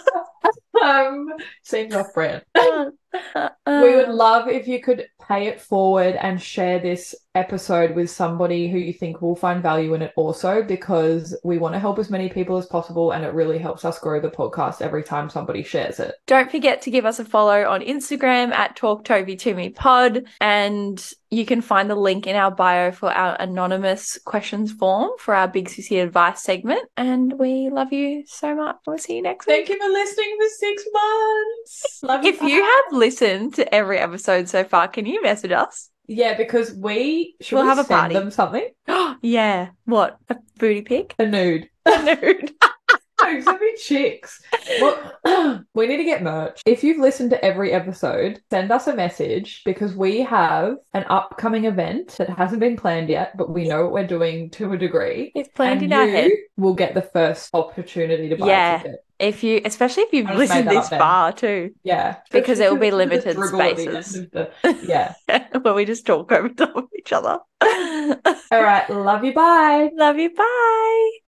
um, seems off brand. We would love if you could pay it forward and share this episode with somebody who you think will find value in it also, because we want to help as many people as possible and it really helps us grow the podcast every time somebody shares it. Don't forget to give us a follow on Instagram at Talk Tovey to Me Pod, and you can find the link in our bio for our anonymous questions form for our Big Sissy advice segment. And we love you so much. We'll see you next week. Thank you for listening for six months. Love If you have listened to every episode so far, can you message us? Yeah, because we should We'll we have a party. them something? yeah. What? A booty pic? A nude. A nude. No, so many chicks. Well, we need to get merch. If you've listened to every episode, send us a message because we have an upcoming event that hasn't been planned yet, but we know what we're doing to a degree. It's planned in our you head. will get the first opportunity to buy Yeah. a ticket. If you, especially if you've I just made listened this far too, Yeah. Because it will be limited dribble at the end spaces. the- Yeah. where we just talk over top of each other. All right. Love you. Bye. Love you. Bye.